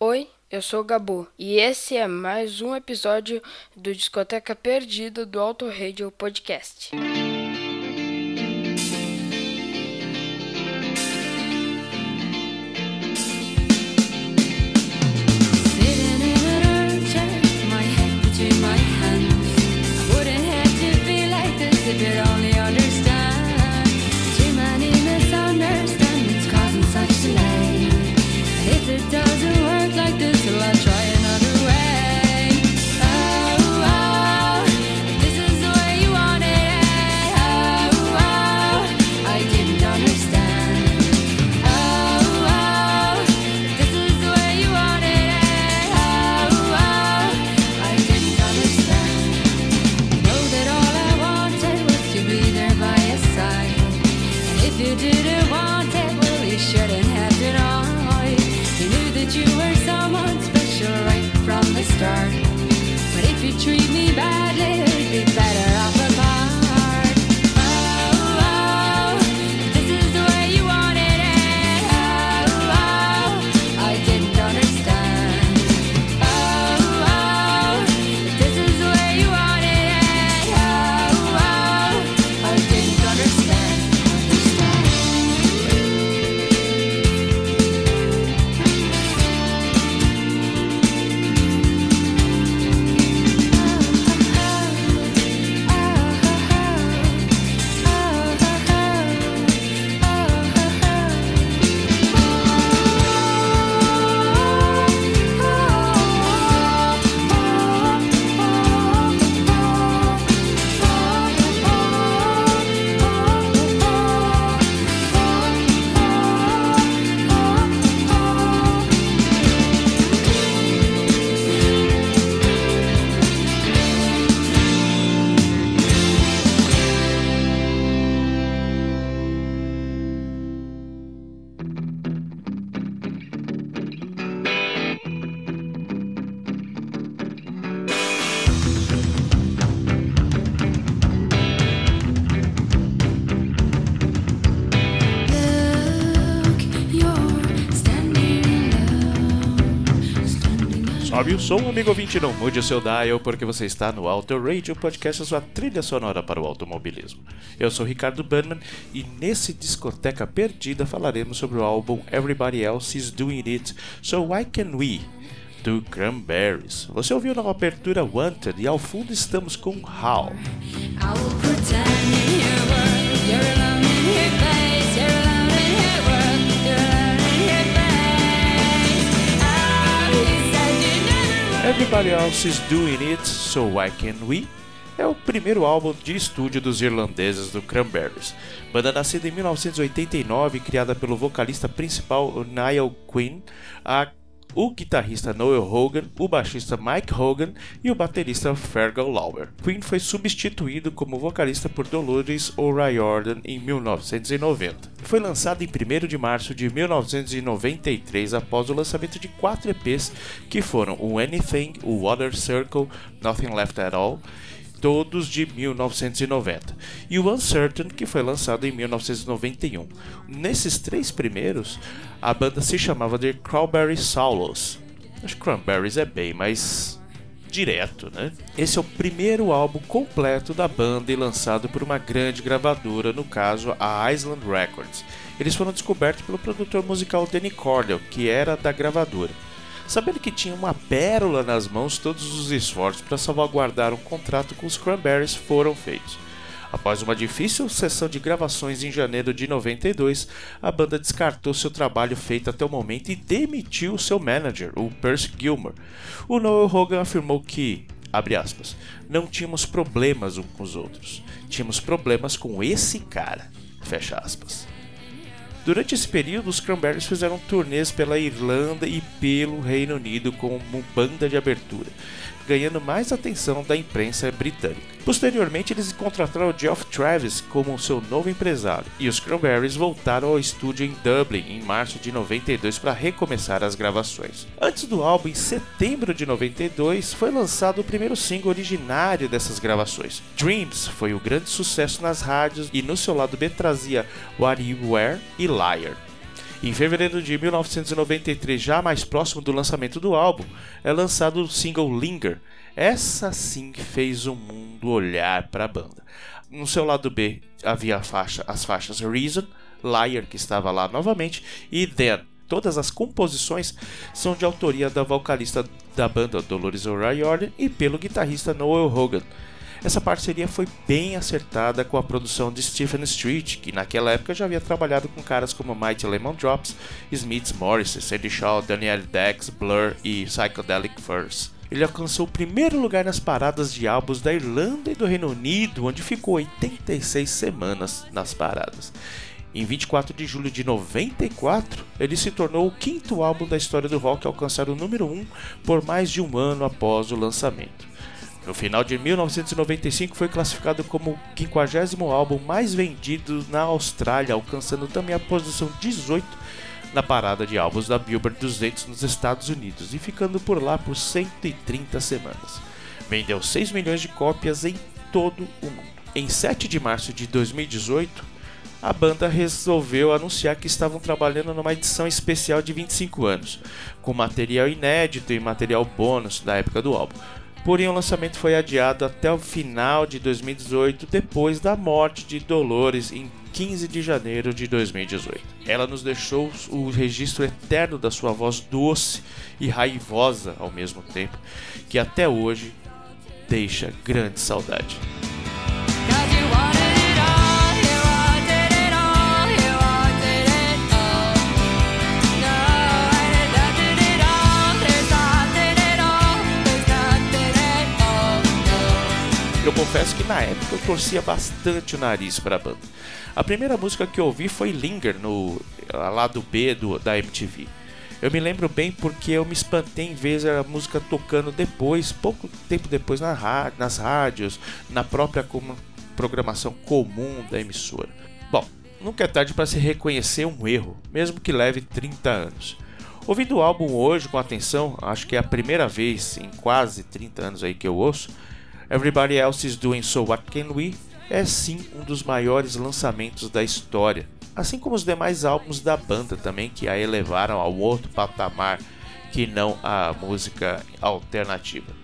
Oi, eu sou o Gabu e esse é mais um episódio do Discoteca Perdida do Auto Radio Podcast. Som, amigo ouvinte, não mude o seu dial porque você está no Auto Radio Podcast, a sua trilha sonora para o automobilismo. Eu sou Ricardo Banman e nesse Discoteca Perdida falaremos sobre o álbum Everybody Else Is Doing It, So Why Can We? do Cranberries. Você ouviu na abertura Wanted e ao fundo estamos com How. I will Everybody Else Is Doing It, So Why Can We? É o primeiro álbum de estúdio dos irlandeses do Cranberries. Banda nascida em 1989 criada pelo vocalista principal Niall Quinn, a o guitarrista Noel Hogan, o baixista Mike Hogan e o baterista Fergal Lauer. Quinn foi substituído como vocalista por Dolores O'Riordan em 1990. Foi lançado em 1 de março de 1993 após o lançamento de quatro EPs que foram o Anything, o Water Circle, Nothing Left At All todos de 1990, e o Uncertain, que foi lançado em 1991. Nesses três primeiros, a banda se chamava de Cranberry Solos. Os Cranberries é bem mais direto, né? Esse é o primeiro álbum completo da banda e lançado por uma grande gravadora, no caso a Island Records. Eles foram descobertos pelo produtor musical Danny Cordell, que era da gravadora. Sabendo que tinha uma pérola nas mãos, todos os esforços para salvaguardar um contrato com os Cranberries foram feitos. Após uma difícil sessão de gravações em janeiro de 92, a banda descartou seu trabalho feito até o momento e demitiu seu manager, o Percy Gilmore. O Noel Hogan afirmou que, aspas, não tínhamos problemas uns com os outros, tínhamos problemas com esse cara, fecha aspas. Durante esse período, os Cranberries fizeram turnês pela Irlanda e pelo Reino Unido como banda de abertura, ganhando mais atenção da imprensa britânica. Posteriormente, eles contrataram Geoff Travis como seu novo empresário, e os Cranberries voltaram ao estúdio em Dublin em março de 92 para recomeçar as gravações. Antes do álbum, em setembro de 92, foi lançado o primeiro single originário dessas gravações. Dreams foi o grande sucesso nas rádios e no seu lado B trazia What You Were e Liar. Em fevereiro de 1993, já mais próximo do lançamento do álbum, é lançado o single Linger. Essa sim fez o mundo olhar para a banda. No seu lado B havia faixa, as faixas Reason, Liar, que estava lá novamente, e Then. Todas as composições são de autoria da vocalista da banda Dolores O'Riordan e pelo guitarrista Noel Hogan. Essa parceria foi bem acertada com a produção de Stephen Street, que naquela época já havia trabalhado com caras como Mighty Lemon Drops, Smiths Morrissey, Sandy Shaw, Daniel Dex, Blur e Psychedelic Furs. Ele alcançou o primeiro lugar nas paradas de álbuns da Irlanda e do Reino Unido, onde ficou 86 semanas nas paradas. Em 24 de julho de 94, ele se tornou o quinto álbum da história do rock a alcançar o número 1 por mais de um ano após o lançamento. No final de 1995 foi classificado como o 50 álbum mais vendido na Austrália, alcançando também a posição 18 na parada de álbuns da Billboard 200 nos Estados Unidos e ficando por lá por 130 semanas. Vendeu 6 milhões de cópias em todo o mundo. Em 7 de março de 2018, a banda resolveu anunciar que estavam trabalhando numa edição especial de 25 anos, com material inédito e material bônus da época do álbum. Porém, o lançamento foi adiado até o final de 2018, depois da morte de Dolores em 15 de janeiro de 2018. Ela nos deixou o registro eterno da sua voz doce e raivosa ao mesmo tempo, que até hoje deixa grande saudade. Confesso que na época eu torcia bastante o nariz para a banda. A primeira música que eu ouvi foi Linger no lado B do, da MTV. Eu me lembro bem porque eu me espantei em ver a música tocando depois, pouco tempo depois na ra- nas rádios, na própria com- programação comum da emissora. Bom, nunca é tarde para se reconhecer um erro, mesmo que leve 30 anos. Ouvindo o álbum hoje com atenção, acho que é a primeira vez em quase 30 anos aí que eu ouço, Everybody Else is Doing So What Can We é sim um dos maiores lançamentos da história, assim como os demais álbuns da banda também que a elevaram ao outro patamar que não a música alternativa.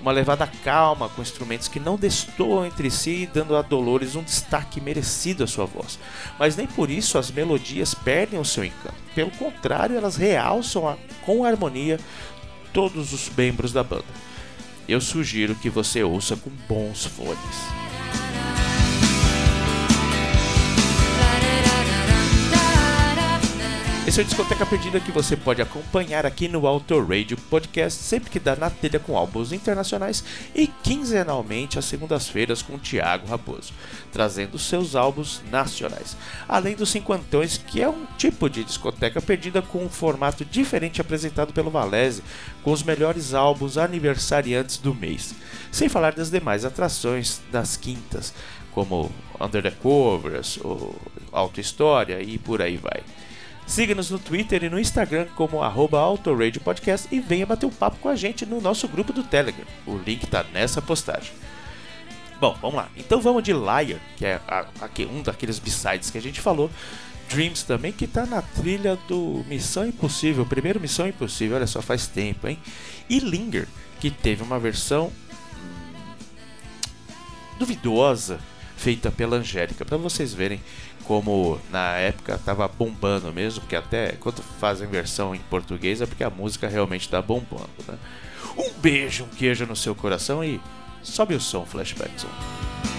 Uma levada calma com instrumentos que não destoam entre si, dando a Dolores um destaque merecido à sua voz. Mas nem por isso as melodias perdem o seu encanto. Pelo contrário, elas realçam a- com harmonia todos os membros da banda. Eu sugiro que você ouça com bons fones. Esse é Discoteca Perdida que você pode acompanhar aqui no Auto Radio Podcast sempre que dá na telha com álbuns internacionais e quinzenalmente às segundas-feiras com o Thiago Raposo, trazendo seus álbuns nacionais. Além dos cinquentões, que é um tipo de discoteca perdida com um formato diferente apresentado pelo Valese, com os melhores álbuns aniversariantes do mês. Sem falar das demais atrações das quintas, como Under the Covers, Auto História e por aí vai. Siga-nos no Twitter e no Instagram como arroba Autoradio Podcast e venha bater um papo com a gente no nosso grupo do Telegram. O link tá nessa postagem. Bom, vamos lá. Então vamos de Liar, que é a- aque- um daqueles b-sides que a gente falou. Dreams também, que tá na trilha do Missão Impossível, primeiro Missão Impossível, olha só, faz tempo, hein? E Linger, que teve uma versão hum, duvidosa feita pela Angélica, para vocês verem como na época tava bombando mesmo, porque até quando fazem versão em português é porque a música realmente tá bombando, né? Um beijo, um queijo no seu coração e sobe o som, Flashback Zone.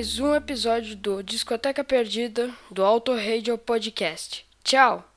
mais um episódio do Discoteca Perdida do Auto Radio Podcast. Tchau!